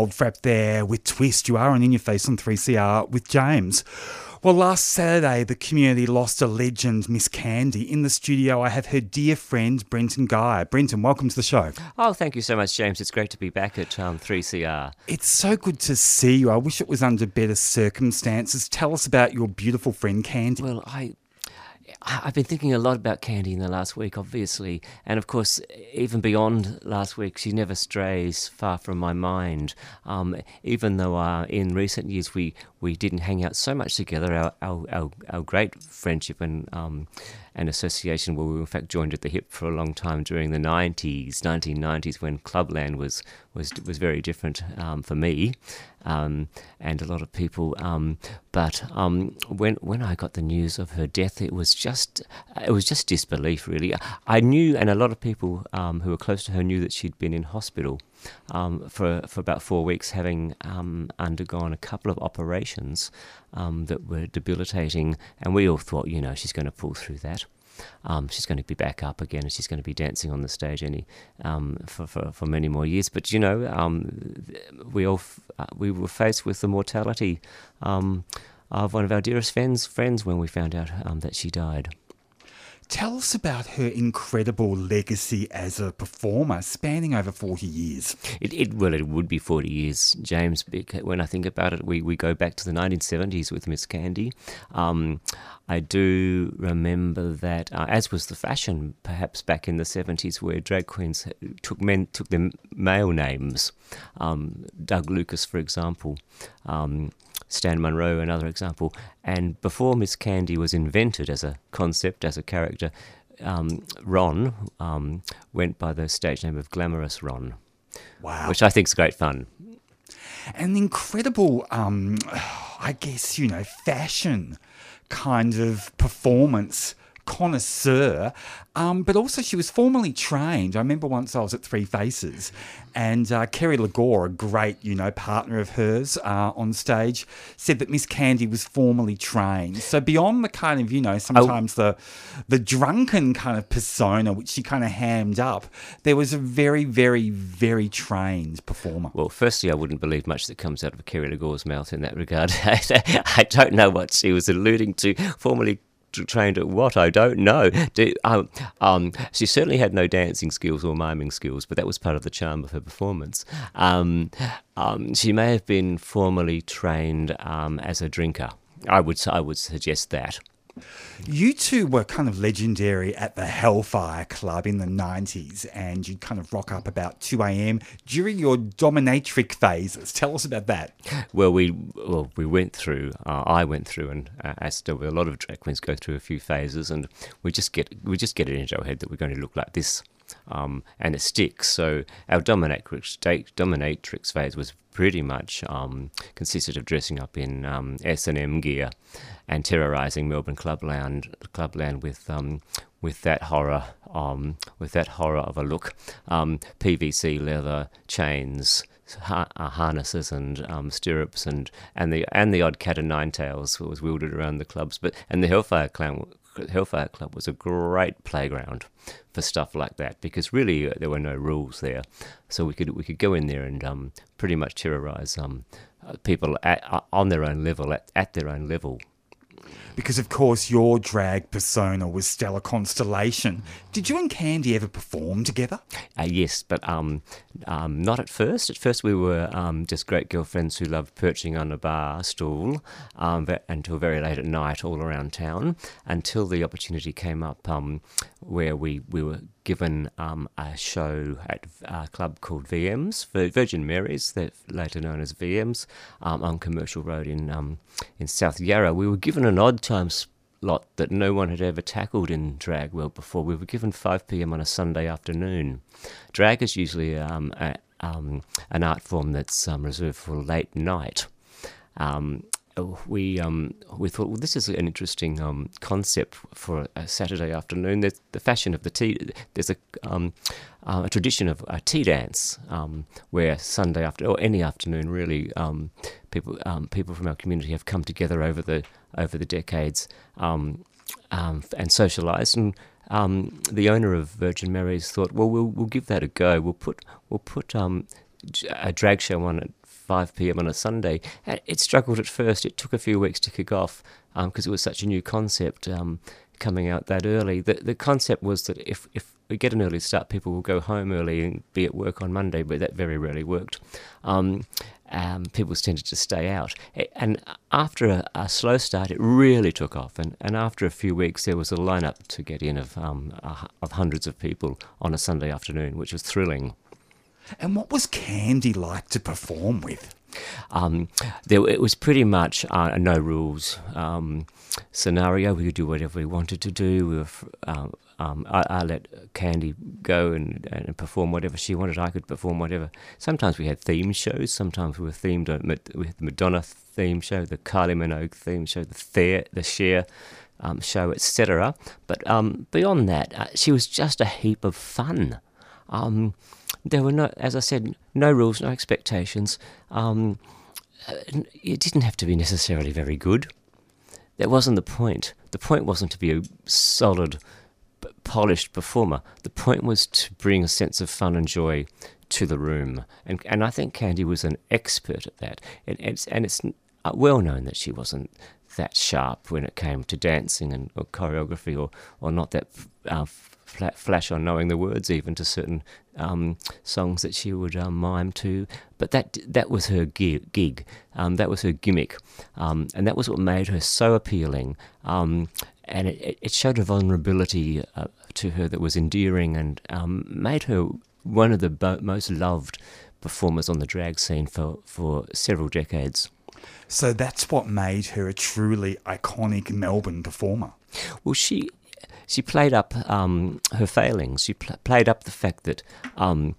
Goldfrapp there with Twist. You are on In Your Face on 3CR with James. Well, last Saturday, the community lost a legend, Miss Candee. In the studio, I have her dear friend, Brenton Geyer. Brenton, welcome to the show. Oh, thank you so much, James. It's great to be back at um, 3CR. It's so good to see you. I wish it was under better circumstances. Tell us about your beautiful friend, Candee. Well, I I've been thinking a lot about Candee in the last week, obviously, and of course, even beyond last week, she never strays far from my mind. Um, even though uh, in recent years we, we didn't hang out so much together, our our, our, our great friendship and um, and association, where we were in fact joined at the hip for a long time during the 90s, 1990s, when Clubland was was was very different um, for me um, and a lot of people. Um, but um, when when I got the news of her death, it was just it was just disbelief. Really, I knew, and a lot of people um, who were close to her knew that she'd been in hospital um, for for about four weeks, having um, undergone a couple of operations that were debilitating, and we all thought, you know, she's going to pull through that. Um, she's going to be back up again and she's going to be dancing on the stage any um, for, for, for, many more years. But you know, um, we all f- uh, we were faced with the mortality um, of one of our dearest friends friends when we found out um, that she died. Tell us about her incredible legacy as a performer spanning over 40 years. It, it, well, it would be 40 years, James. When I think about it, we, we go back to the 1970s with Miss Candee. Um, I do remember that, uh, as was the fashion perhaps back in the 70s, where drag queens took men took their male names. Um, Doug Lucas, for example. Um, Stan Monroe, another example. And before Miss Candee was invented as a concept, as a character, um, Ron um, went by the stage name of Glamorous Ron. Wow. Which I think is great fun. An incredible, um, I guess, you know, fashion kind of performance connoisseur, um, but also she was formally trained. I remember once I was at Three Faces, and uh, Kerry Legore, a great you know partner of hers uh, on stage, said that Miss Candee was formally trained. So beyond the kind of you know sometimes oh. the the drunken kind of persona which she kind of hammed up, there was a very very very trained performer. Well, firstly, I wouldn't believe much that comes out of Kerry Legore's mouth in that regard. I don't know what she was alluding to. Formally trained at what? I don't know. Um, um, she certainly had no dancing skills or miming skills, but that was part of the charm of her performance. Um, um she may have been formally trained um, as a drinker. I would I would suggest that. You two were kind of legendary at the Hellfire Club in the 90s, and you'd kind of rock up about 2 a.m. during your dominatrix phases. Tell us about that. Well, we well we went through, uh, I went through, and uh, as a lot of drag queens go through a few phases, and we just get we just get it into our head that we're going to look like this um, and it sticks. So our dominatrix, dominatrix phase was pretty much um, consisted of dressing up in um, S and M gear and terrorizing Melbourne clubland clubland with um, with that horror um, with that horror of a look. Um, PVC leather chains. Ha- uh, harnesses and um, stirrups and, and the and the odd cat o' nine tails was wielded around the clubs, but and the Hellfire Clan Hellfire Club was a great playground for stuff like that because really uh, there were no rules there, so we could we could go in there and um, pretty much terrorize um, uh, people at, uh, on their own level at, at their own level because of course your drag persona was Stella Constellation. Did you and Candee ever perform together? Uh, yes, but um, um, not at first. At first, we were um, just great girlfriends who loved perching on a bar stool um, until very late at night all around town until the opportunity came up um, where we, we were given um, a show at a club called VMs, Virgin Mary's, later known as VMs, um, on Commercial Road in um, in South Yarra. We were given an odd time slot that no one had ever tackled in drag world before. We were given 5 p.m. on a Sunday afternoon. Drag is usually um, a, um, an art form that's um, reserved for late night. Um, we um, we thought, well, this is an interesting um, concept for a Saturday afternoon. There's the fashion of the tea. There's a uh, a tradition of a tea dance where Sunday after or any afternoon, really, people people from our community have come together over the over the decades and socialised and. the owner of Virgin Mary's thought, well, we'll we'll give that a go. We'll put we'll put a drag show on at 5 p.m. on a Sunday. It struggled at first. It took a few weeks to kick off because um, it was such a new concept um, coming out that early. The, the concept was that if, if we get an early start, people will go home early and be at work on Monday, but that very rarely worked. Um, um, people tended to stay out. And after a, a, slow start, it really took off. And, and after a few weeks, there was a lineup to get in of, um, of hundreds of people on a Sunday afternoon, which was thrilling. And what was Candee like to perform with? Um, there, it was pretty much uh, a no rules um, scenario. We could do whatever we wanted to do. We were, uh, um, I, I, let Candee go and, and perform whatever she wanted. I could perform whatever. Sometimes we had theme shows. Sometimes we were themed with the Madonna theme show, the Kylie Minogue theme show, the Cher, the Cher um, show, etc. But um, beyond that, uh, she was just a heap of fun. Um, there were no, as I said, no rules, no expectations. Um, uh, it didn't have to be necessarily very good. That wasn't the point. The point wasn't to be a solid polished performer. The point was to bring a sense of fun and joy to the room, and and I think Candee was an expert at that. And it's and it's uh, well known that she wasn't that sharp when it came to dancing and or choreography, or or not that uh, flash on knowing the words even to certain um, songs that she would um, mime to. But that that was her gig. Um, that was her gimmick, um, and that was what made her so appealing. And it, it, showed a vulnerability uh, to her that was endearing and um, made her one of the bo- most loved performers on the drag scene for, for several decades. So that's what made her a truly iconic Melbourne performer. Well, she she played up um, her failings. She pl- played up the fact that um,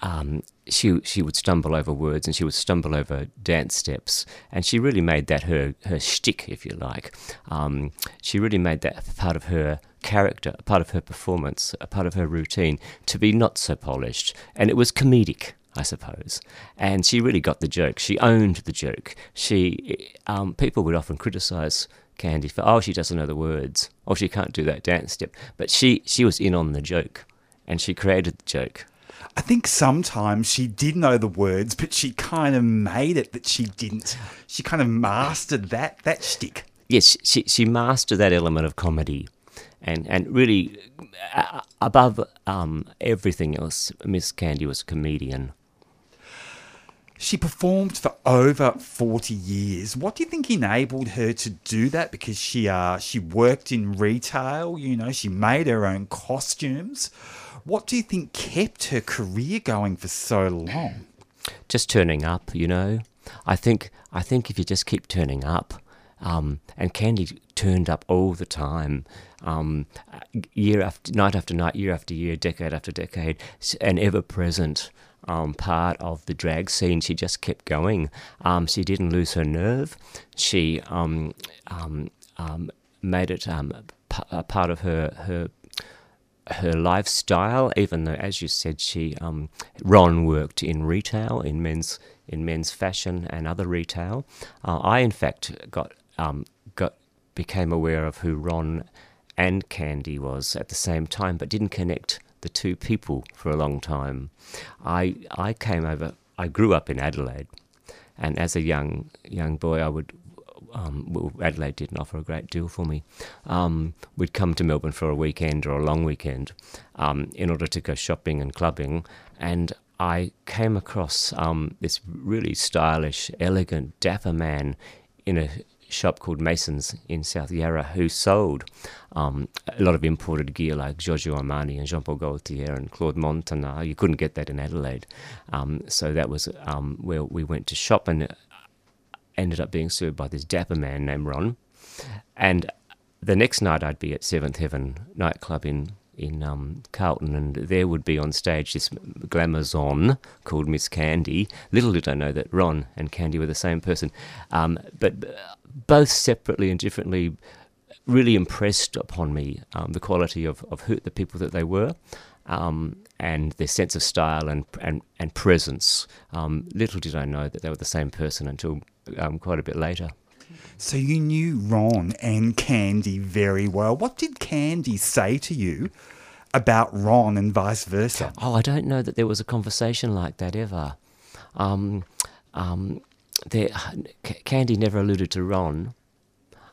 um, she she would stumble over words and she would stumble over dance steps, and she really made that her her shtick, if you like. Um, she really made that part of her character, part of her performance, a part of her routine to be not so polished, and it was comedic. I suppose, and she really got the joke. She owned the joke. She, um, people would often criticise Candee for, oh, she doesn't know the words, or she can't do that dance step. But she, she was in on the joke, and she created the joke. I think sometimes she did know the words, but she kind of made it that she didn't. She kind of mastered that that shtick. Yes, she she mastered that element of comedy, and and really uh, above um, everything else, Miss Candee was a comedian. She performed for over 40 years. What do you think enabled her to do that? Because she uh, she worked in retail, you know, she made her own costumes. What do you think kept her career going for so long? Just turning up, you know. I think I think if you just keep turning up, um, and Candee turned up all the time, um, year after night after night, year after year, decade after decade, an ever present um, part of the drag scene. She just kept going. Um, she didn't lose her nerve. She um, um, made it a part of her her her lifestyle, even though, as you said, she um, Ron worked in retail, in men's in men's fashion and other retail. Uh, I, in fact, got um, got became aware of who Ron and Candee was at the same time, but didn't connect the two people for a long time. I I came over. I grew up in Adelaide, and as a young young boy, I would um, well, Adelaide didn't offer a great deal for me. Um, we'd come to Melbourne for a weekend or a long weekend um, in order to go shopping and clubbing, and I came across um, this really stylish, elegant, dapper man in a shop called Masons in South Yarra who sold um, a lot of imported gear like Giorgio Armani and Jean Paul Gaultier and Claude Montana. You couldn't get that in Adelaide. Um, so that was um, where we went to shop and ended up being served by this dapper man named Ron. And the next night I'd be at Seventh Heaven nightclub in in um, Carlton, and there would be on stage this glamazon called Miss Candee. Little did I know that Ron and Candee were the same person, um, but both separately and differently really impressed upon me um, the quality of, of who, the people that they were. Um, and their sense of style and and, and presence. Um, little did I know that they were the same person until um, quite a bit later. So you knew Ron and Candee very well. What did Candee say to you about Ron and vice versa? Oh, I don't know that there was a conversation like that ever. Um, um, there, Candee never alluded to Ron.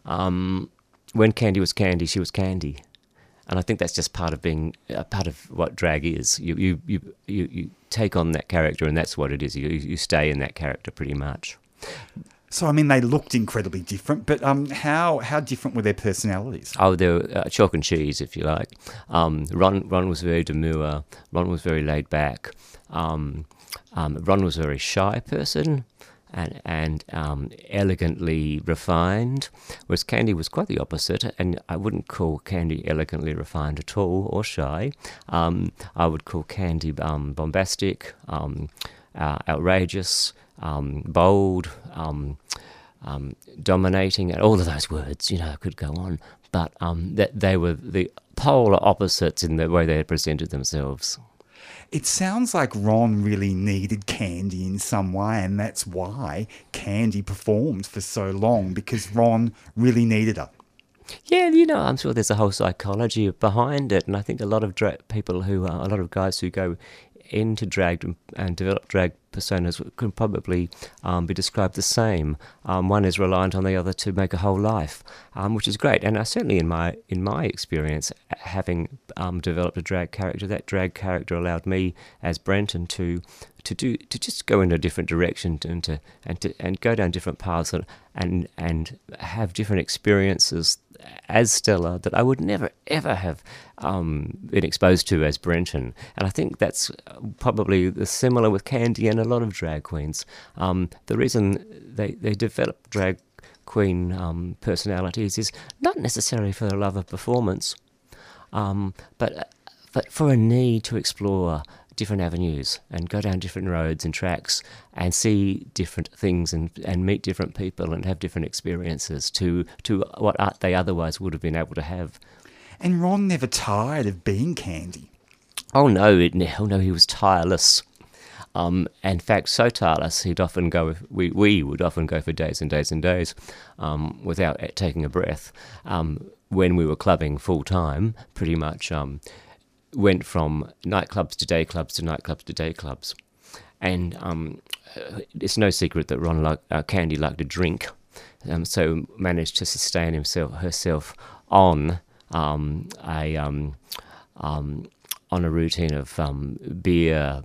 Um, when Candee was Candee, she was Candee, and I think that's just part of being uh, part of what drag is. You, you you you you take on that character, and that's what it is. You you stay in that character pretty much. So I mean, they looked incredibly different, but um, how how different were their personalities? Oh, they were uh, chalk and cheese, if you like. Um, Ron Ron was very demure. Ron was very laid back. Um, um, Ron was a very shy person and, and um, elegantly refined, whereas Candee was quite the opposite. And I wouldn't call Candee elegantly refined at all or shy. Um, I would call Candee um, bombastic, um, uh, outrageous, um, bold, um, dominating, and all of those words. You know, could go on, but that they were the polar opposites in the way they presented themselves. It sounds like Ron really needed Candee in some way, and that's why Candee performed for so long because Ron really needed her. Yeah, you know, I'm sure there's a whole psychology behind it, and I think a lot of dra- people who, are, a lot of guys who go into drag and develop drag personas can probably um, be described the same. Um, one is reliant on the other to make a whole life, um, which is great. And uh, certainly in my in my experience, having um, developed a drag character, that drag character allowed me as Brenton to to do to just go in a different direction and to and to and go down different paths and and, and have different experiences as Stella that I would never ever have um, been exposed to as Brenton. And I think that's probably similar with Candee and a lot of drag queens. Um, the reason they, they develop drag queen um, personalities is not necessarily for the love of performance, um, but, but for a need to explore different avenues and go down different roads and tracks and see different things and, and meet different people and have different experiences to, to what art they otherwise would have been able to have. And Ron never tired of being Candee. Oh no, it, oh no, he was tireless. Um, in fact, so tireless, he'd often go. We we would often go for days and days and days um, without taking a breath. Um, when we were clubbing full time, pretty much um, went from nightclubs to day clubs to nightclubs to day clubs. And um, it's no secret that Ron uh, Candee liked to drink, um, so managed to sustain himself herself on um, a um, um, on a routine of um, beer,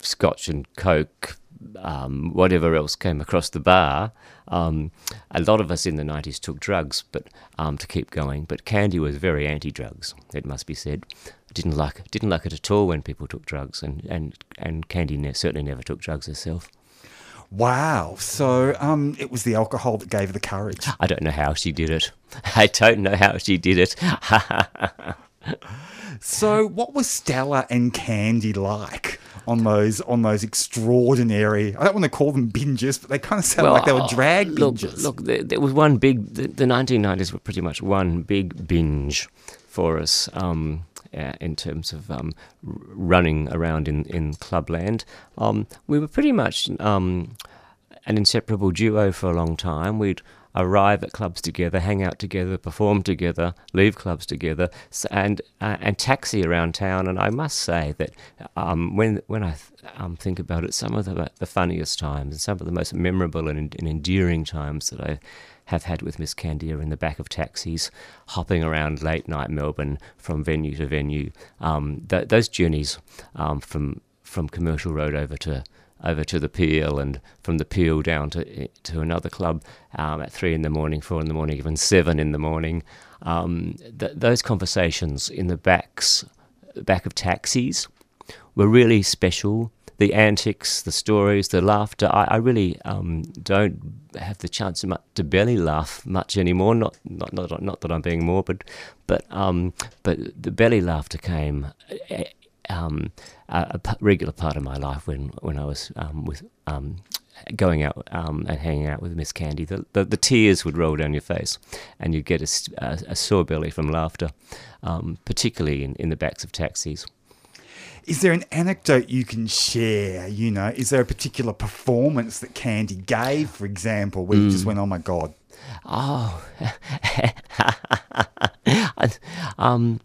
scotch and coke, um, whatever else came across the bar. Um, a lot of us in the 90s took drugs but um, to keep going, but Candee was very anti-drugs, it must be said. Didn't like didn't like it at all when people took drugs, and and and Candee ne- certainly never took drugs herself. Wow. So um, it was the alcohol that gave her the courage. I don't know how she did it. I don't know how she did it. so, what was Stella and Candee like? on those on those extraordinary. I don't want to call them binges, but they kind of sound well, like they were drag look, binges. Look, there, there, was one big. The, the, 1990s were pretty much one big binge for us. Um, uh, in terms of um, running around in, in clubland, um, we were pretty much um, an inseparable duo for a long time. We'd arrive at clubs together, hang out together, perform together, leave clubs together, and uh, and taxi around town. And I must say that um, when when I th- um, think about it, some of the the funniest times and some of the most memorable and, and endearing times that I have had with Miss Candee are in the back of taxis, hopping around late night Melbourne from venue to venue. Um, th- those journeys um, from from Commercial Road over to over to the Peel and from the Peel down to to another club um, at three in the morning, four in the morning, even seven in the morning. Um, th- those conversations in the backs back of taxis were really special. The antics, the stories, the laughter. I, I really um, don't have the chance to belly laugh much anymore. Not, not, not, not that I'm being morbid, but um, but the belly laughter came eh, um, a, a, regular part of my life when when I was um, with um, going out um, and hanging out with Miss Candee. The, the, the tears would roll down your face, and you'd get a, a, a sore belly from laughter, um, particularly in, in the backs of taxis. Is there an anecdote you can share? You know, is there a particular performance that Candee gave, for example, where mm. you just mm. went, "Oh my god"? Oh, um,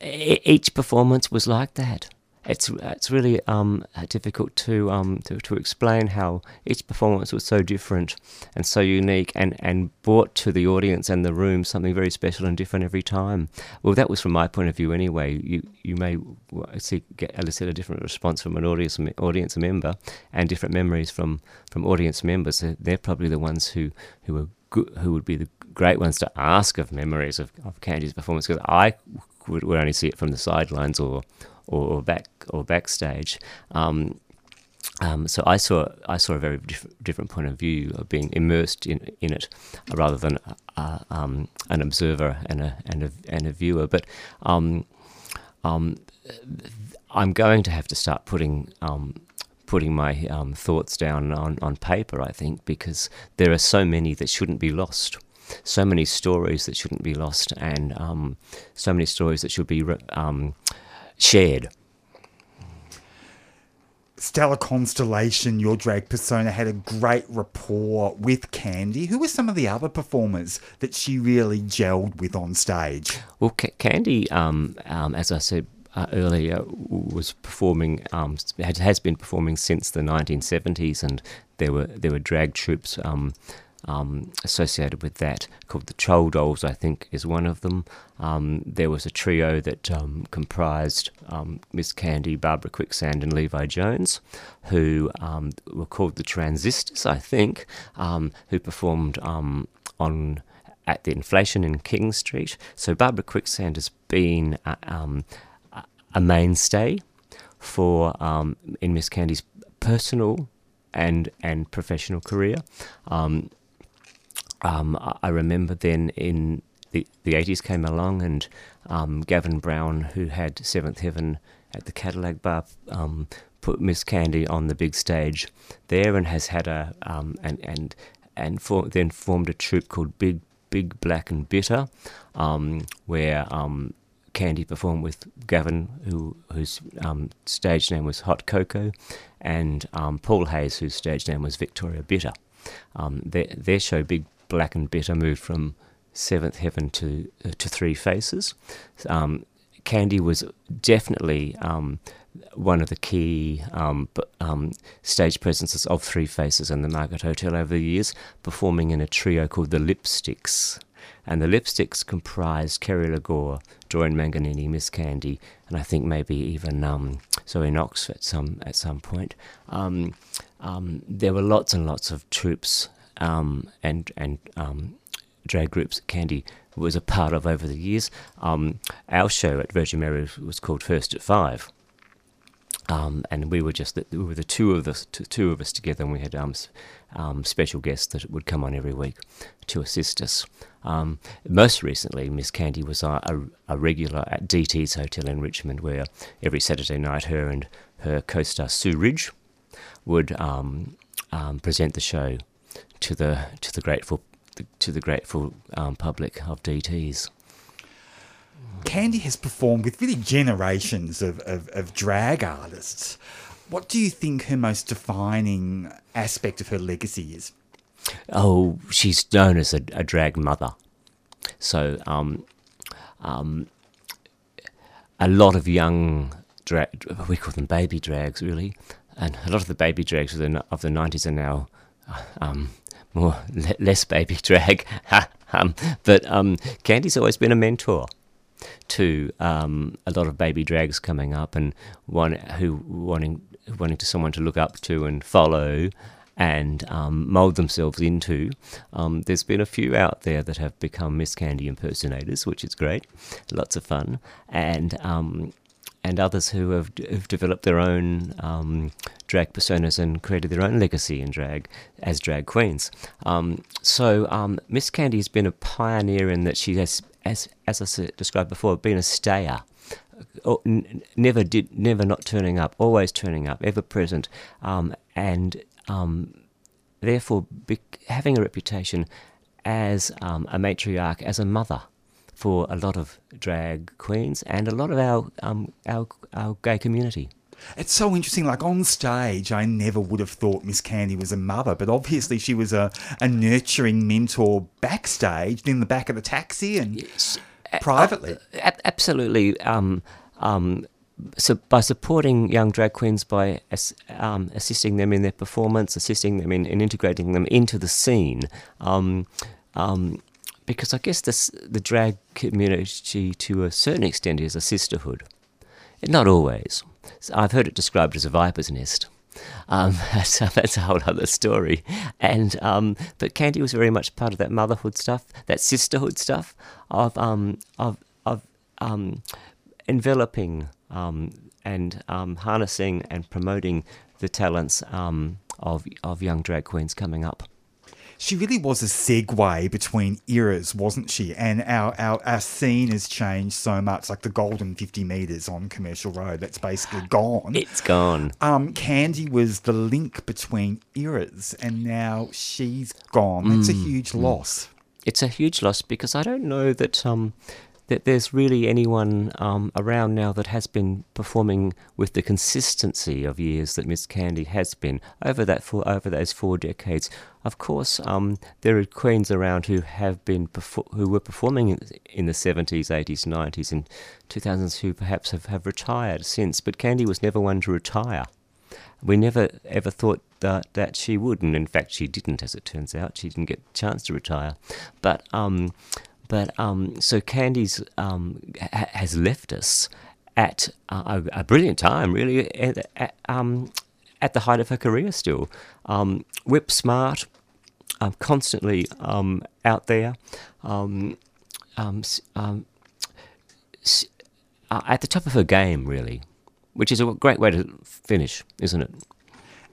each performance was like that. it's it's really um, difficult to, um, to to explain how each performance was so different and so unique, and, and brought to the audience and the room something very special and different every time. Well, that was from my point of view anyway. You you may see get elicit a different response from an audience audience member, and different memories from, from audience members. They're probably the ones who who are who would be the great ones to ask of memories of, of Candee's performance because I would, would only see it from the sidelines or or, back or backstage. Um, um, so I saw I saw a very diff- different point of view of being immersed in in it, rather than uh, um, an observer and a and a and a viewer. But um, um, I'm going to have to start putting um, putting my um, thoughts down on, on paper. I think because there are so many that shouldn't be lost so many stories that shouldn't be lost, and um, so many stories that should be um, shared. Stella Constellation, your drag persona, had a great rapport with Candee. Who were some of the other performers that she really gelled with on stage? Well, C- Candee, um, um, as I said uh, earlier, was performing, um, has been performing since the 1970s, and there were there were drag troupes um, associated with that called the Troll Dolls, I think, is one of them. Um, there was a trio that um, comprised um, Miss Candee, Barbara Quicksand, and Levi Jones, who um, were called the Transistors, I think, um, who performed on at the Inflation in King Street. So Barbara Quicksand has been a, a mainstay for in Miss Candee's personal and and professional career. Um, um, I remember then in the, the 80s came along and um, Gavin Brown, who had Seventh Heaven at the Cadillac Bar, um, put Miss Candee on the big stage there and has had a, um, and, and, and for, then formed a troupe called Big, Big Black and Bitter, um, where um, Candee performed with Gavin, who whose um, stage name was Hot Cocoa, and um, Paul Hayes, whose stage name was Victoria Bitter. Um, their, their show, Big Black and Bitter moved from Seventh Heaven to uh, to Three Faces. Um, Candee was definitely um, one of the key um, um, stage presences of Three Faces and the Margaret Hotel over the years, performing in a trio called the Lipsticks. And the Lipsticks comprised Kerry Legore, Doreen Manganini, Miss Candee, and I think maybe even um, Zoe Knox at some at some point. Um, um, there were lots and lots of troops um, and and um, drag groups Candee was a part of over the years. Um, our show at Virgin Mary was called First at Five, um, and we were just the, we were the two of us two of us together, and we had um, um, special guests that would come on every week to assist us. Most recently, Miss Candee was a, a, a, regular at DT's Hotel in Richmond, where every Saturday night her and her co-star Sue Ridge would um, present the show to the to the grateful to the grateful um, public of DTs. Candee has performed with really generations of, of, of, drag artists. What do you think her most defining aspect of her legacy is? Oh, she's known as a, a drag mother. So, um, um, a lot of young drag, we call them baby drags, really, and a lot of the baby drags of the, of the 90s are now um, more less baby drag. um, but um, Candee's always been a mentor to um, a lot of baby drags coming up, and one who wanting wanting to someone to look up to and follow and um, mold themselves into. Um, there's been a few out there that have become Miss Candee impersonators, which is great, lots of fun, and um, and others who have, have developed their own um, drag personas and created their own legacy in drag as drag queens. Um, so um, Miss Candee has been a pioneer in that she has, as as I described before, been a stayer. Uh, n- never did, never not turning up, always turning up, ever present, um, and um, therefore be- having a reputation as a matriarch, as a mother for a lot of drag queens and a lot of our um, our our gay community. It's so interesting. Like on stage, I never would have thought Miss Candee was a mother, but obviously she was a, a nurturing mentor backstage, in the back of the taxi and yes. privately. Uh, absolutely. Um, um, so by supporting young drag queens by as, um, assisting them in their performance, assisting them in, in integrating them into the scene, um, um, because I guess this, the drag community to a certain extent is a sisterhood. Not always. I've heard it described as a viper's nest. Um, so that's a whole other story. And um, but Candee was very much part of that motherhood stuff, that sisterhood stuff of um, of of um, enveloping um, and um, harnessing and promoting the talents of of young drag queens coming up. She really was a segue between eras, wasn't she? And our, our, our scene has changed so much, like the golden 50 metres on Commercial Road, that's basically gone. It's gone. Um, Candee was the link between eras, and now she's gone. That's a huge loss. It's a huge loss because I don't know that um, that there's really anyone um, around now that has been performing with the consistency of years that Miss Candee has been over that four, over those four decades. Of course, um, there are queens around who have been perfor- who were performing in, the 70s, 80s, 90s, and 2000s who perhaps have, have retired since. But Candee was never one to retire. We never ever thought that, that she would, and in fact, she didn't, as it turns out. She didn't get a chance to retire. But um, but um, so Candee's um, ha- has left us at a, a brilliant time, really, at, at, um, at the height of her career still. Um, whip smart, um, constantly um, out there, uh, at the top of her game, really, which is a great way to finish, isn't it?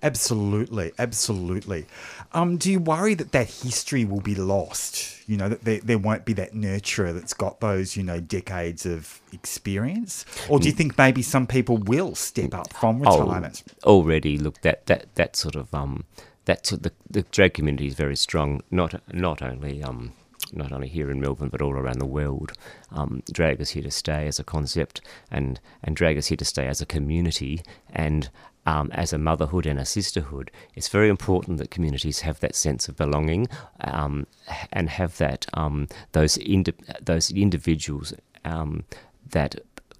Absolutely, absolutely. Um, do you worry that that history will be lost? You know, that there, there won't be that nurturer that's got those, you know, decades of experience? Or do you think maybe some people will step up from retirement? Oh, already, look that that that sort of um, that the the drag community is very strong. Not not only um, not only here in Melbourne, but all around the world. Um, drag is here to stay as a concept, and and drag is here to stay as a community, and um, as a motherhood and a sisterhood. It's very important that communities have that sense of belonging, um, and have that um, those those individuals um, that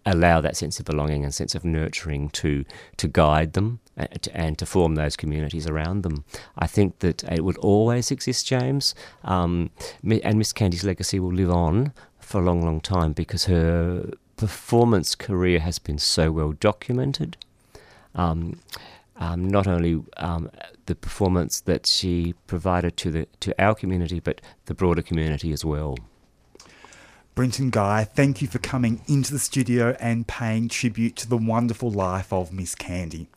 allow that sense of belonging and sense of nurturing to to guide them and to, and to form those communities around them. I think that it will always exist, James, um, and Miss Candee's legacy will live on for a long, long time because her performance career has been so well documented. Um, um, not only um, the performance that she provided to the to our community, but the broader community as well. Brenton Geyer, thank you for coming into the studio and paying tribute to the wonderful life of Miss Candee.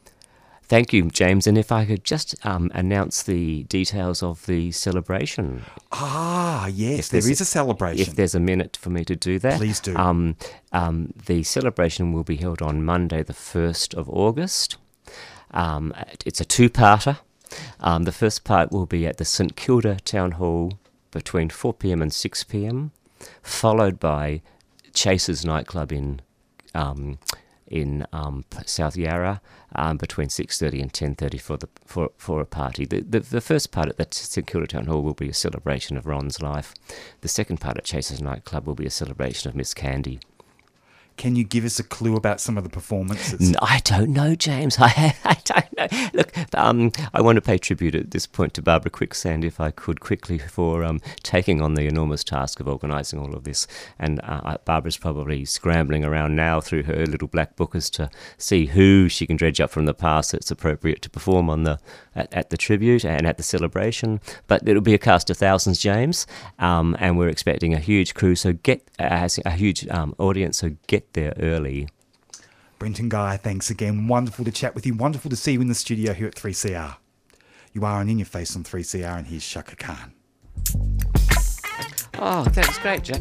Thank you, James. And if I could just um, announce the details of the celebration. Ah, yes, there's is a celebration. If there's a minute for me to do that. Please do. Um, um, the celebration will be held on Monday, the 1st of August. Um, it's a two parter. Um, the first part will be at the St Kilda Town Hall between 4 pm and 6 pm, followed by Chasers nightclub in um, in um, South Yarra um, between 6:30 and 10:30 for the for, for a party. The, the the first part at the St Kilda Town Hall will be a celebration of Ron's life. The second part at Chasers nightclub will be a celebration of Miss Candee. Can you give us a clue about some of the performances? I don't know, James. I, I don't know. Look, um, I want to pay tribute at this point to Barbara Quicksand, if I could quickly, for um, taking on the enormous task of organising all of this. And uh, Barbara's probably scrambling around now through her little black book as to see who she can dredge up from the past that's appropriate to perform on the at, at the tribute and at the celebration. But it'll be a cast of thousands, James, um, and we're expecting a huge crew. So get uh, a huge um, audience. So get there early. Brenton Geyer, thanks again. Wonderful to chat with you. Wonderful to see you in the studio here at 3CR. You are on In Your Face on 3CR, and here's Chaka Khan. Oh, that was great, Jack.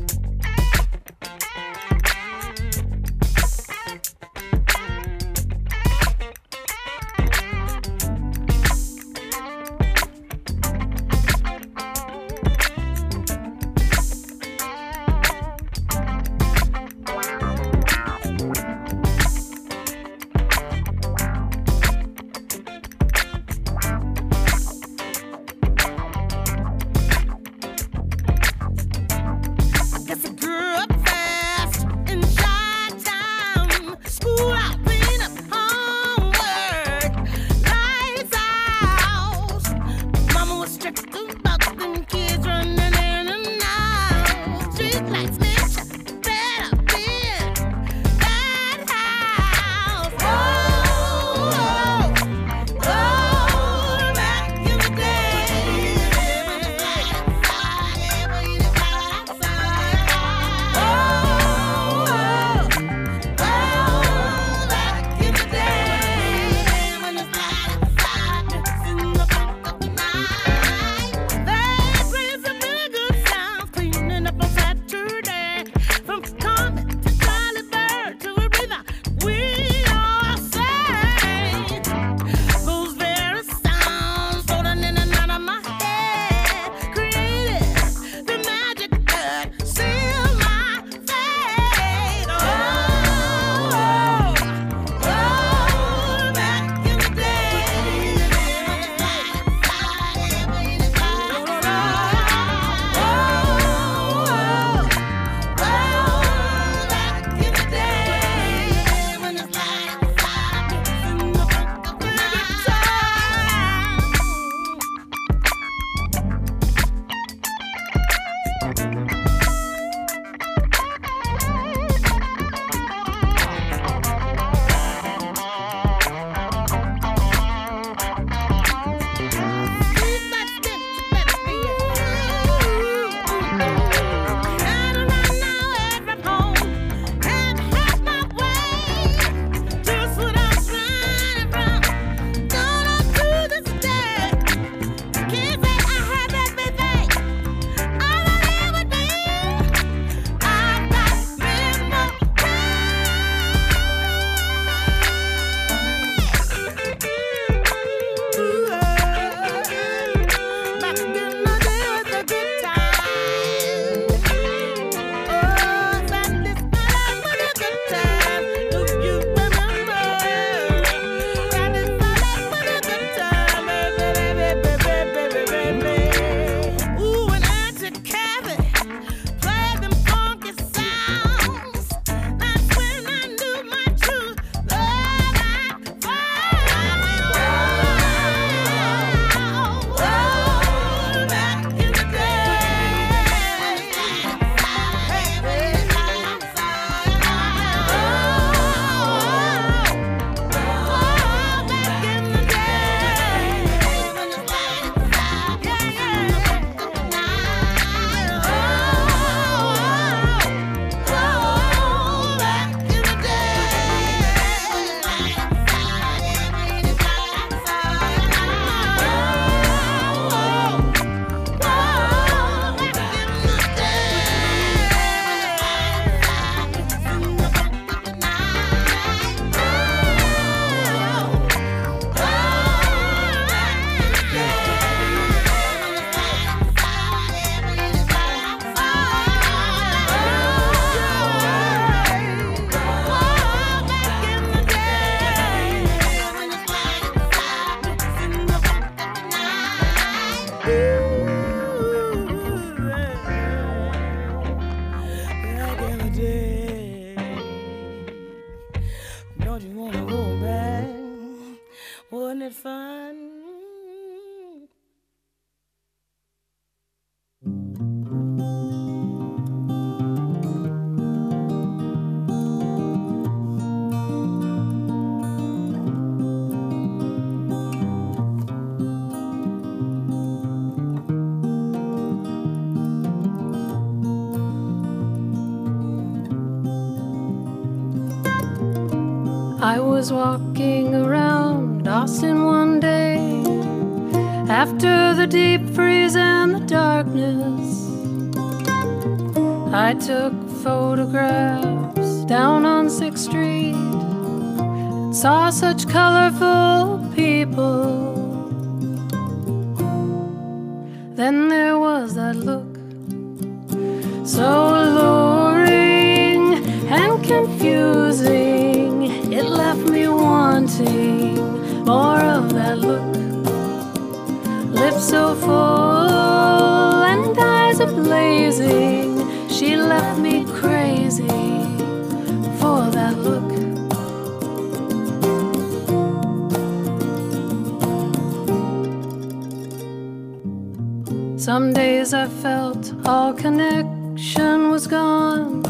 Some days I felt all connection was gone,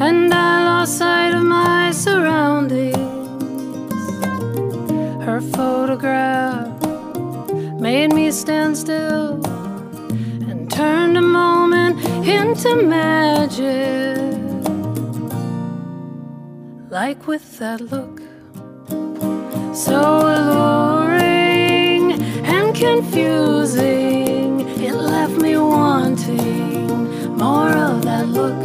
and I lost sight of my surroundings. Her photograph made me stand still and turned a moment into magic. Like with that look, so alluring and confusing, left me wanting more of that look.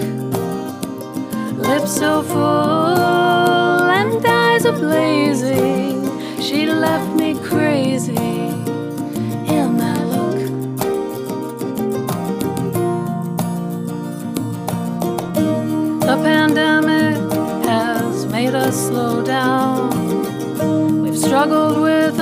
Lips so full and eyes are blazing, she left me crazy in that look. The pandemic has made us slow down. We've struggled with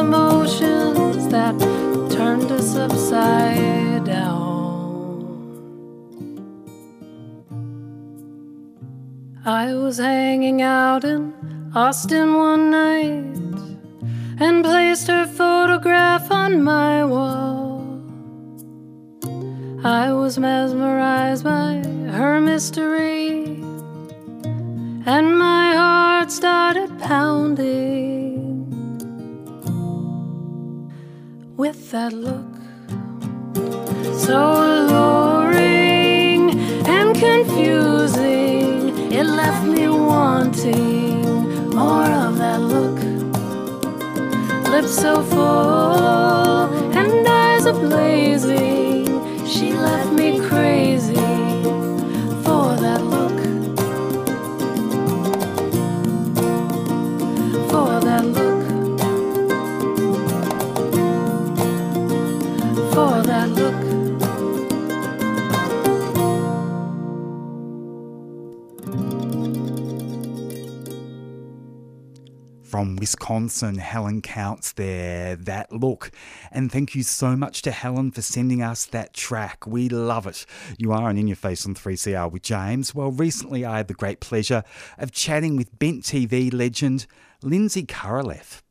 I was hanging out in Austin one night and placed her photograph on my wall. I was mesmerized by her mystery, and my heart started pounding with that look so wanting more of that look. Lips so full and eyes are From Wisconsin, Helen Counts there, that look. And thank you so much to Helen for sending us that track. We love it. You are an In Your Face on 3CR with James. Well, recently I had the great pleasure of chatting with Bent TV legend Linzi Kurileff.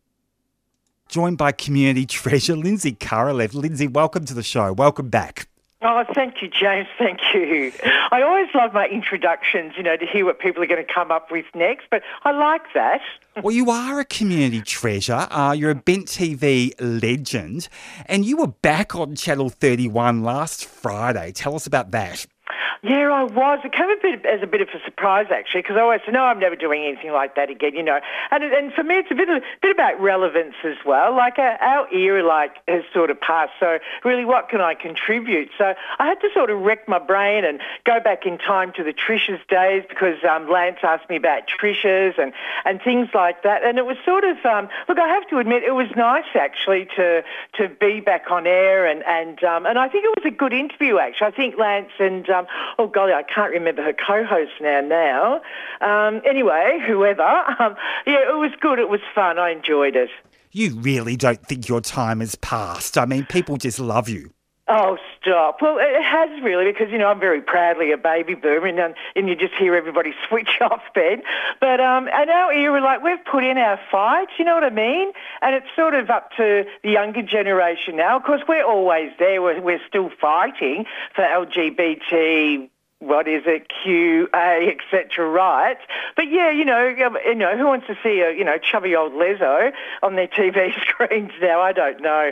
Joined by community treasure Linzi Kurileff. Linzi, welcome to the show. Welcome back. Oh, thank you, James. Thank you. I always love my introductions, you know, to hear what people are going to come up with next, but I like that. Well, you are a community treasure. Uh, you're a Bent TV legend, and you were back on Channel 31 last Friday. Tell us about that. Yeah, I was. It came a bit as a bit of a surprise actually, because I always said, "No, I'm never doing anything like that again," you know. And and for me, it's a bit of, bit about relevance as well. Like uh, our era, like has sort of passed. So really, what can I contribute? So I had to sort of wreck my brain and go back in time to the Trish's days because um, Lance asked me about Trish's and and things like that. And it was sort of um, look, I have to admit, it was nice actually to to be back on air and and um, and I think it was a good interview actually. I think Lance and um, oh golly, I can't remember her co-host now. Now, um, anyway, whoever, um, yeah, it was good. It was fun. I enjoyed it. You really don't think your time has passed. I mean, people just love you. Oh, stop. Well, it has really because, you know, I'm very proudly a baby boomer and, um, and you just hear everybody switch off then. But um, at our era, like, we've put in our fights, you know what I mean? And it's sort of up to the younger generation now. Of course, we're always there. We're, we're still fighting for LGBT what is it, QA, etc. rights. But yeah, you know, um, you know, who wants to see a you know chubby old leso on their TV screens now? I don't know.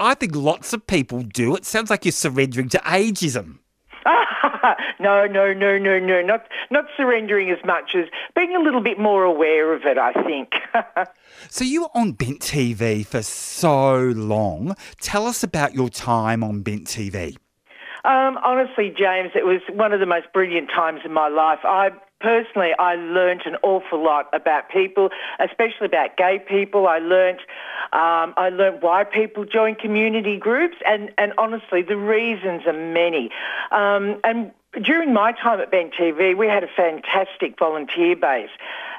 I think lots of people do. It sounds like you're surrendering to ageism. no, no, no, no, no. Not not surrendering as much as being a little bit more aware of it. I think. so you were on Bent TV for so long. Tell us about your time on Bent TV. Um, honestly, James, it was one of the most brilliant times in my life. I personally, I learnt an awful lot about people, especially about gay people. I learnt, um, I learnt why people join community groups, and, and honestly, the reasons are many. Um, and during my time at Bent TV, we had a fantastic volunteer base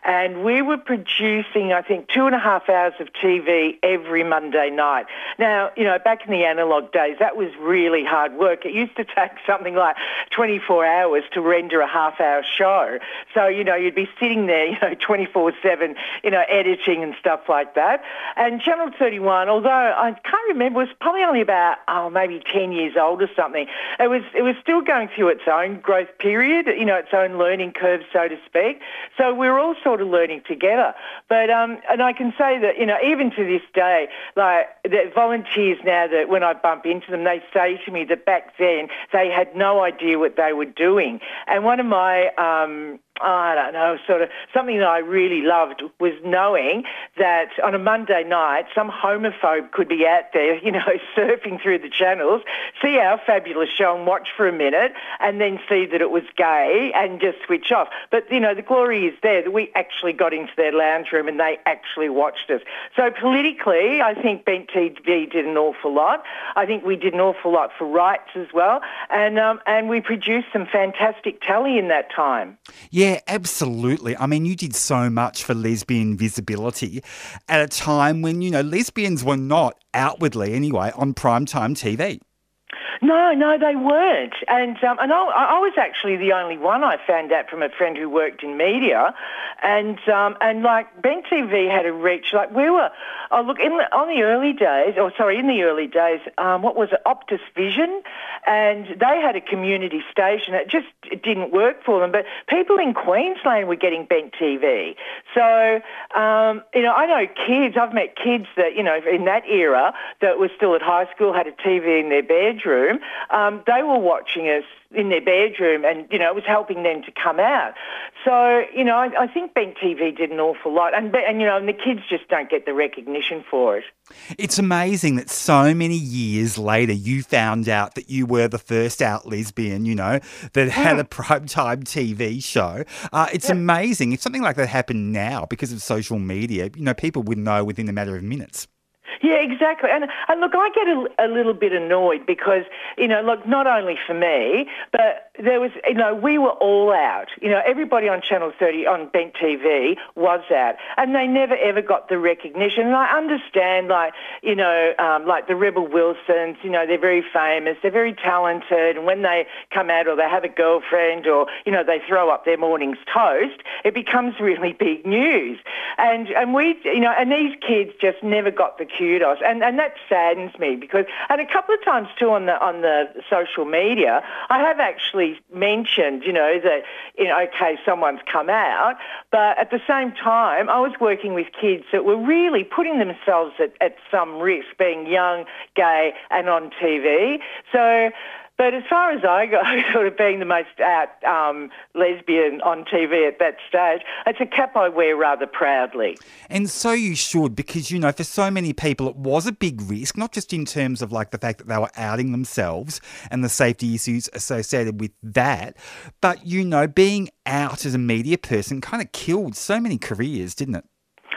and we were producing, I think, two and a half hours of TV every Monday night. Now, you know, back in the analogue days, that was really hard work. It used to take something like 24 hours to render a half-hour show. So, you know, you'd be sitting there, you know, 24/7, you know, editing and stuff like that. And Channel 31, although I can't remember, was probably only about oh maybe 10 years old or something. It was it was still going through its own growth period, you know, its own learning curve, so to speak. So we were also sort of learning together. But um, and I can say that you know even to this day, like the volunteers now that when I bump into them, they say to me that back then they had no idea what they were doing. And one of my um, I don't know, sort of something that I really loved was knowing that on a Monday night, some homophobe could be out there, you know, surfing through the channels, see our fabulous show and watch for a minute, and then see that it was gay and just switch off. But, you know, the glory is there that we actually got into their lounge room and they actually watched us. So politically, I think Bent TV did an awful lot. I think we did an awful lot for rights as well. And, um, and we produced some fantastic telly in that time. Yeah. Yeah, absolutely. I mean, you did so much for lesbian visibility at a time when, you know, lesbians were not outwardly, anyway, on primetime TV. No, no, they weren't. And um, and I, I, was actually the only one I found out from a friend who worked in media, and um, and like Bent TV had a reach. Like we were, oh look, in the, on the early days, or sorry, in the early days, um, what was it, Optus Vision, and they had a community station. It just it didn't work for them. But people in Queensland were getting Bent TV. So um, you know, I know kids. I've met kids that you know in that era that were still at high school had a TV in their bedroom bedroom, um, they were watching us in their bedroom and, you know, it was helping them to come out. So, you know, I, I think Bent TV did an awful lot. And, and, you know, and the kids just don't get the recognition for it. It's amazing that so many years later you found out that you were the first out lesbian, you know, that had a primetime TV show. Uh, it's yeah. amazing. If something like that happened now because of social media, you know, people would know within a matter of minutes. Yeah, exactly. And, and look, I get a, a, little bit annoyed because, you know, look, not only for me, but there was, you know, we were all out. You know, everybody on Channel 30, on Bent TV was out. And they never, ever got the recognition. And I understand, like, you know, um, like the Rebel Wilsons, you know, they're very famous, they're very talented. And when they come out or they have a girlfriend or, you know, they throw up their morning's toast, it becomes really big news. And, and we, you know, and these kids just never got the kudos, and and that saddens me because, and a couple of times too on the on the social media, I have actually mentioned, you know, that you know, okay, someone's come out, but at the same time, I was working with kids that were really putting themselves at, at some risk, being young, gay, and on TV. So but as far as I go, sort of being the most out um, lesbian on TV at that stage, it's a cap I wear rather proudly. And so you should, because, you know, for so many people, it was a big risk, not just in terms of like the fact that they were outing themselves and the safety issues associated with that, but, you know, being out as a media person kind of killed so many careers, didn't it?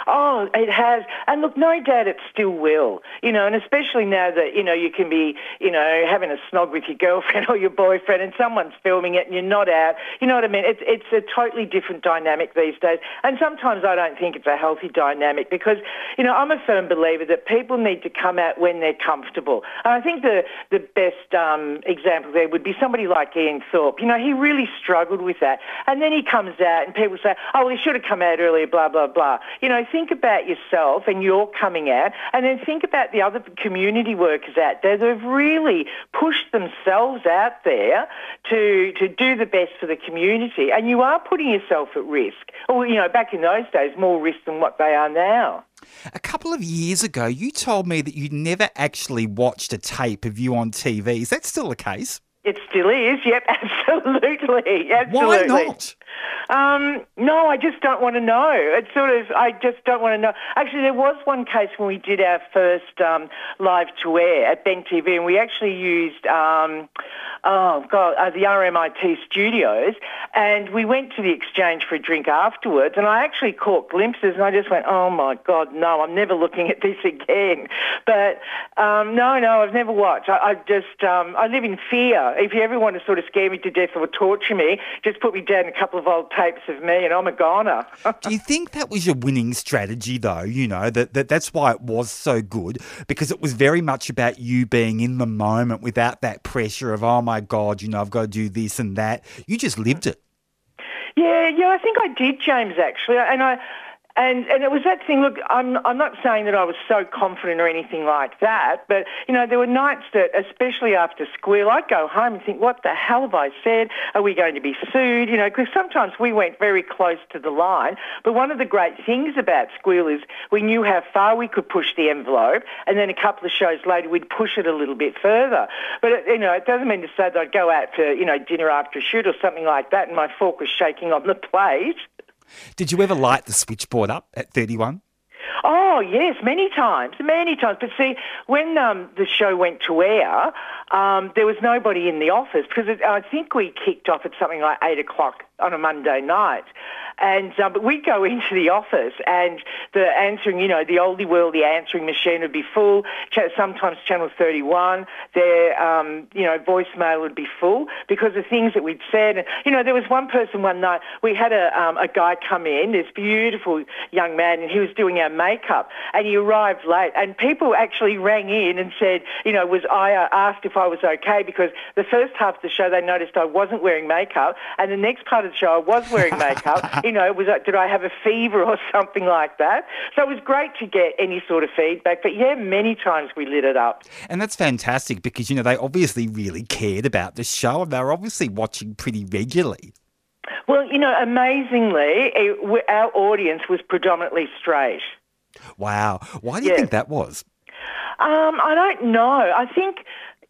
Oh, it has. And look, no doubt it still will. You know, and especially now that, you know, you can be, you know, having a snog with your girlfriend or your boyfriend and someone's filming it and you're not out. You know what I mean? It's, it's a totally different dynamic these days. And sometimes I don't think it's a healthy dynamic because, you know, I'm a firm believer that people need to come out when they're comfortable. And I think the, the best um, example there would be somebody like Ian Thorpe. You know, he really struggled with that. And then he comes out and people say, oh, well, he should have come out earlier, blah, blah, blah. You know, think about yourself and you're coming out and then think about the other community workers out there that have really pushed themselves out there to, to do the best for the community. And you are putting yourself at risk. Or, you know, back in those days, more risk than what they are now. A couple of years ago, you told me that you'd never actually watched a tape of you on TV. Is that still the case? It still is. Yep, absolutely. Absolutely. Why not? Um, no, I just don't want to know. It's sort of, I just don't want to know. Actually, there was one case when we did our first um, live to air at Bent TV, and we actually used, um, oh God, uh, the RMIT studios, and we went to the exchange for a drink afterwards, and I actually caught glimpses, and I just went, oh my God, no, I'm never looking at this again. But um, no, no, I've never watched. I, I just, um, I live in fear. If you ever want to sort of scare me to death or torture me, just put me down a couple of old tapes of me, and I'm a goner. Do you think that was your winning strategy, though? You know that, that that's why it was so good because it was very much about you being in the moment without that pressure of oh my god, you know I've got to do this and that. You just lived it. Yeah, yeah, I think I did, James. Actually, and I and and it was that thing. Look, I'm I'm not saying that I was so confident or anything like that, but you know there were nights that, especially after Squeal, I'd go home and think, what the hell have I said? Are we going to be sued? You know, because sometimes we went very close to the line. But one of the great things about Squeal is we knew how far we could push the envelope, and then a couple of shows later we'd push it a little bit further. But it, you know, it doesn't mean to say that I'd go out for you know dinner after a shoot or something like that, and my fork was shaking on the plate. Did you ever light the switchboard up at 31? Oh yes, many times, many times. But see, when um, the show went to air, um, there was nobody in the office because it, I think we kicked off at something like eight o'clock on a Monday night, and um, but we'd go into the office and the answering, you know, the oldie world, the answering machine would be full. Sometimes Channel 31, their, um, you know, voicemail would be full because of things that we'd said. And, you know, there was one person one night, we had a, um, a guy come in, this beautiful young man, and he was doing our makeup and he arrived late and people actually rang in and said, you know, was I uh, asked if I was okay because the first half of the show they noticed I wasn't wearing makeup and the next part of the show I was wearing makeup. you know, was like, did I have a fever or something like that? So it was great to get any sort of feedback. But yeah, many times we lit it up. And that's fantastic because, you know, they obviously really cared about the show and they were obviously watching pretty regularly. Well, you know, amazingly, it, our audience was predominantly straight. Wow. Why do you think that was? Um, I don't know. I think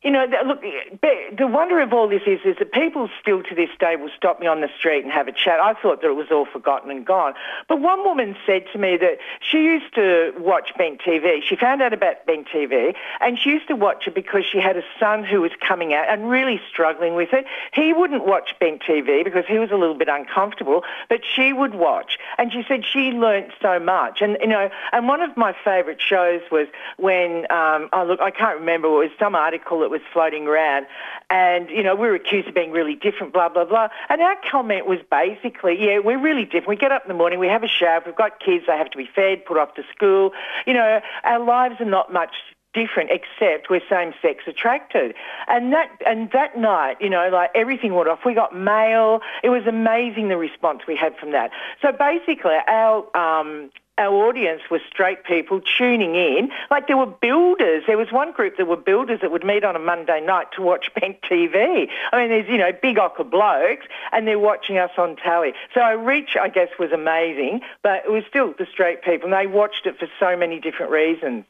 you know, look, the wonder of all this is, is that people still to this day will stop me on the street and have a chat. I thought that it was all forgotten and gone. But one woman said to me that she used to watch Bent TV. She found out about Bent TV and she used to watch it because she had a son who was coming out and really struggling with it. He wouldn't watch Bent TV because he was a little bit uncomfortable, but she would watch. And she said she learnt so much. And, you know, and one of my favourite shows was when, um, oh, look, I can't remember, it was some article that was floating around. And, you know, we were accused of being really different, blah, blah, blah. And our comment was basically, yeah, we're really different. We get up in the morning, we have a shower, we've got kids, they have to be fed, put off to school. You know, our lives are not much different except we're same sex attracted. And that and that night, you know, like everything went off. We got mail. It was amazing the response we had from that. So basically our um, our audience was straight people tuning in. Like there were builders. There was one group that were builders that would meet on a Monday night to watch Bent TV. I mean, there's, you know, big ochre blokes and they're watching us on tally. So our reach, I guess, was amazing, but it was still the straight people and they watched it for so many different reasons.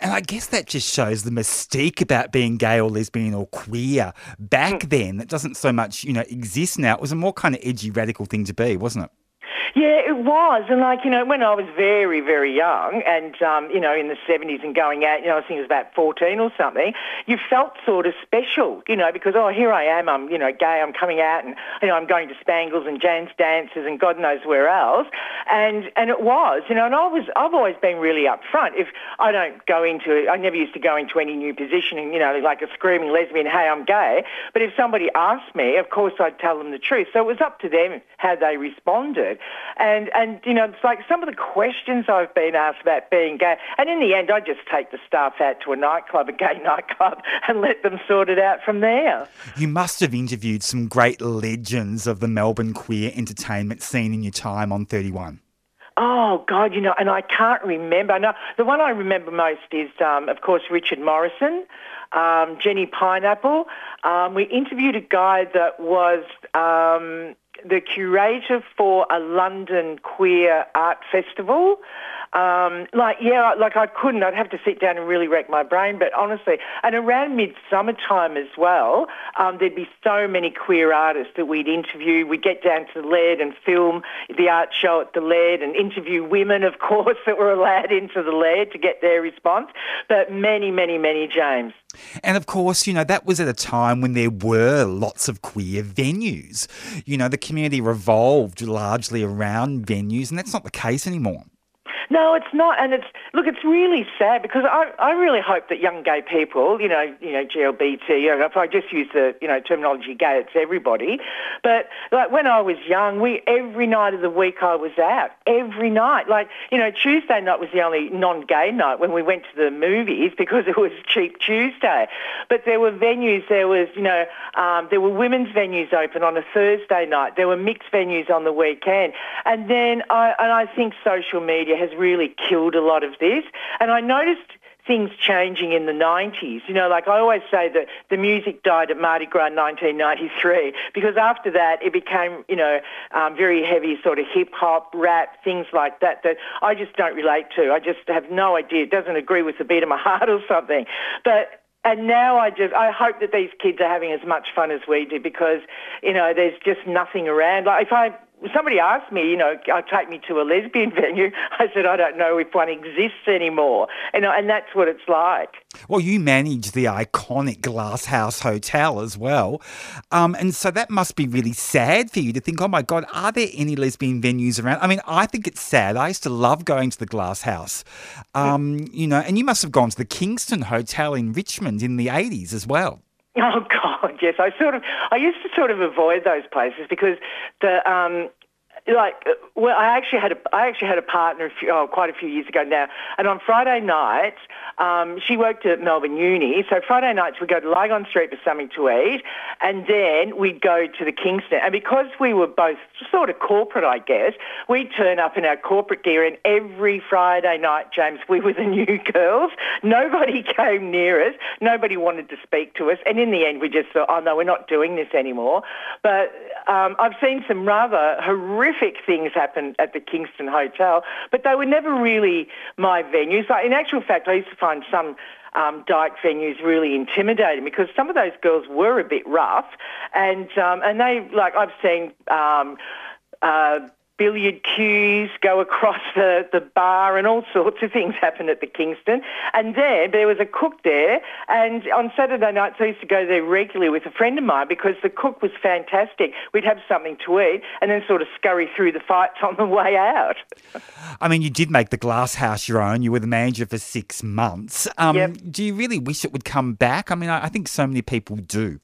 And I guess that just shows the mystique about being gay or lesbian or queer back mm. then that doesn't so much, you know, exist now. It was a more kind of edgy, radical thing to be, wasn't it? Yeah, it was. And like, you know, when I was very, very young and, um, you know, in the 70s and going out, you know, I think it was about 14 or something, you felt sort of special, you know, because, oh, here I am, I'm, you know, gay, I'm coming out and, you know, I'm going to Spangles and Jane's dances and God knows where else. And, and it was, you know, and I was, I've always been really upfront. If I don't go into I never used to go into any new position and, you know, like a screaming lesbian, hey, I'm gay. But if somebody asked me, of course I'd tell them the truth. So it was up to them how they responded. And, and you know, it's like some of the questions I've been asked about being gay. And in the end, I just take the staff out to a nightclub, a gay nightclub, and let them sort it out from there. You must have interviewed some great legends of the Melbourne queer entertainment scene in your time on 31. Oh God, you know, and I can't remember. No, the one I remember most is, um, of course, Richard Morrison, um, Jenny Pineapple. Um, we interviewed a guy that was um, the curator for a London queer art festival. Um, like, yeah, like I couldn't. I'd have to sit down and really wreck my brain. But honestly, and around midsummer time as well, um, there'd be so many queer artists that we'd interview. We'd get down to the Lead and film the art show at the Lead and interview women, of course, that were allowed into the Lead to get their response. But many, many, many, James. And of course, you know, that was at a time when there were lots of queer venues. You know, the community revolved largely around venues, and that's not the case anymore. No, it's not, and it's look, it's really sad because I, I really hope that young gay people, you know, you know, GLBT, if I just use the you know terminology gay, it's everybody. But like when I was young, we every night of the week I was out every night. Like you know, Tuesday night was the only non-gay night when we went to the movies because it was cheap Tuesday. But there were venues, there was you know, um, there were women's venues open on a Thursday night. There were mixed venues on the weekend, and then I and I think social media has really killed a lot of this. And I noticed things changing in the 90s. You know, like I always say that the music died at Mardi Gras in 1993 because after that it became, you know, um, very heavy sort of hip hop, rap, things like that that I just don't relate to. I just have no idea. It doesn't agree with the beat of my heart or something. But and now I just I hope that these kids are having as much fun as we do because you know there's just nothing around. Like if I somebody asked me, you know, uh, take me to a lesbian venue. I said, I don't know if one exists anymore. And, and that's what it's like. Well, you manage the iconic Glasshouse Hotel as well. Um, and so that must be really sad for you to think, oh my God, are there any lesbian venues around? I mean, I think it's sad. I used to love going to the Glasshouse. Um, you know, and you must have gone to the Kingston Hotel in Richmond in the 80s as well. Oh God, yes. I sort of, I used to sort of avoid those places because the, um, like, well, I actually had a, I actually had a partner a few, oh, quite a few years ago now, and on Friday nights, um, she worked at Melbourne Uni, so Friday nights we'd go to Lygon Street for something to eat, and then we'd go to the Kingston. And because we were both sort of corporate, I guess, we'd turn up in our corporate gear, and every Friday night, James, we were the new girls. Nobody came near us. Nobody wanted to speak to us. And in the end, we just thought, oh, no, we're not doing this anymore. But um, I've seen some rather horrific things happen at the Kingston Hotel, but they were never really my venues. Like, in actual fact, I used to find some um, dyke venues really intimidating because some of those girls were a bit rough, and um, and they like I've seen. Um, uh, billiard cues go across the, the bar and all sorts of things happen at the Kingston. And then there was a cook there and on Saturday nights I used to go there regularly with a friend of mine because the cook was fantastic. We'd have something to eat and then sort of scurry through the fights on the way out. I mean, you did make the glass house your own. You were the manager for six months. Um, Yep. Do you really wish it would come back? I mean, I, I think so many people do.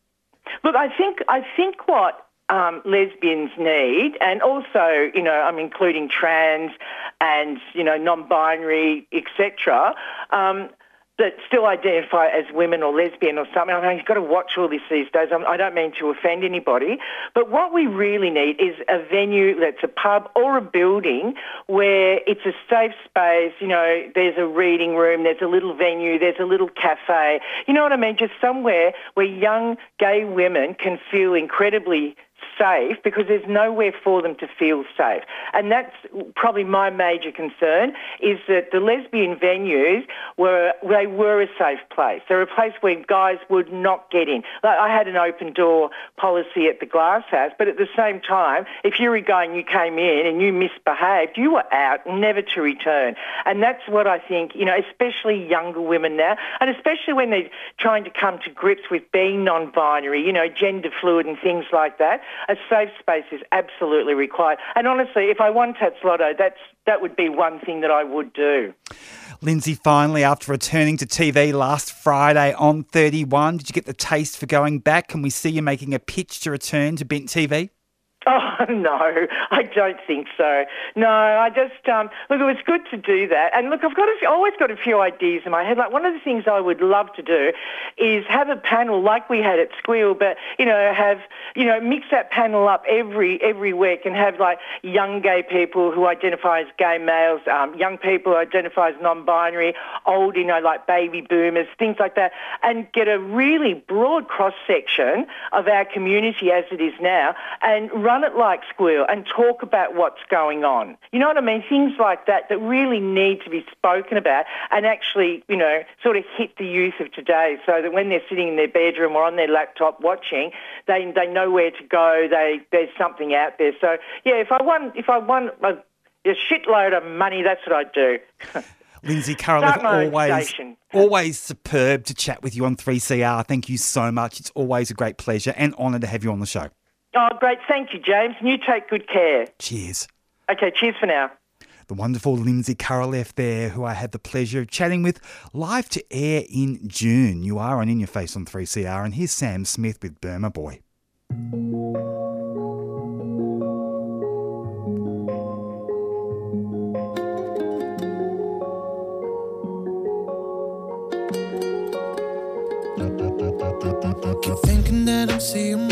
Look, I think I think what um, lesbians need, and also, you know, I'm including trans and you know non-binary, etc. Um, that still identify as women or lesbian or something. I mean, you've got to watch all this these days. I'm, I don't mean to offend anybody, but what we really need is a venue that's a pub or a building where it's a safe space. You know, there's a reading room, there's a little venue, there's a little cafe. You know what I mean? Just somewhere where young gay women can feel incredibly safe because there's nowhere for them to feel safe. And that's probably my major concern is that the lesbian venues were, they were a safe place. They're a place where guys would not get in. Like I had an open door policy at the Glass House, but at the same time, if you were a guy and you came in and you misbehaved, you were out, never to return. And that's what I think, you know, especially younger women now, and especially when they're trying to come to grips with being non-binary, you know, gender fluid and things like that, a safe space is absolutely required. And honestly, if I won Tatts Lotto, that's, that would be one thing that I would do. Linzi, finally, after returning to TV last Friday on 31, did you get the taste for going back? Can we see you making a pitch to return to Bent TV? Oh no, I don't think so. No, I just um, look. It was good to do that, and look, I've got a, always got a few ideas in my head. Like one of the things I would love to do is have a panel like we had at Squeal, but you know, have you know, mix that panel up every every week and have like young gay people who identify as gay males, um, young people who identify as non-binary, old, you know, like baby boomers, things like that, and get a really broad cross section of our community as it is now, and run it like Squeal and talk about what's going on. You know what I mean? Things like that that really need to be spoken about and actually, you know, sort of hit the youth of today so that when they're sitting in their bedroom or on their laptop watching, they they know where to go. They there's something out there. So yeah, if I won if I won a, a shitload of money, that's what I'd do. Linzi Kurileff, always, always superb to chat with you on 3CR. Thank you so much. It's always a great pleasure and honour to have you on the show. Oh, great. Thank you, James. And you take good care. Cheers. Okay, cheers for now. The wonderful Linzi Kurileff there, who I had the pleasure of chatting with live to air in June. You are on In Your Face on 3CR, and here's Sam Smith with Burna Boy. Keep thinking that I'm seeing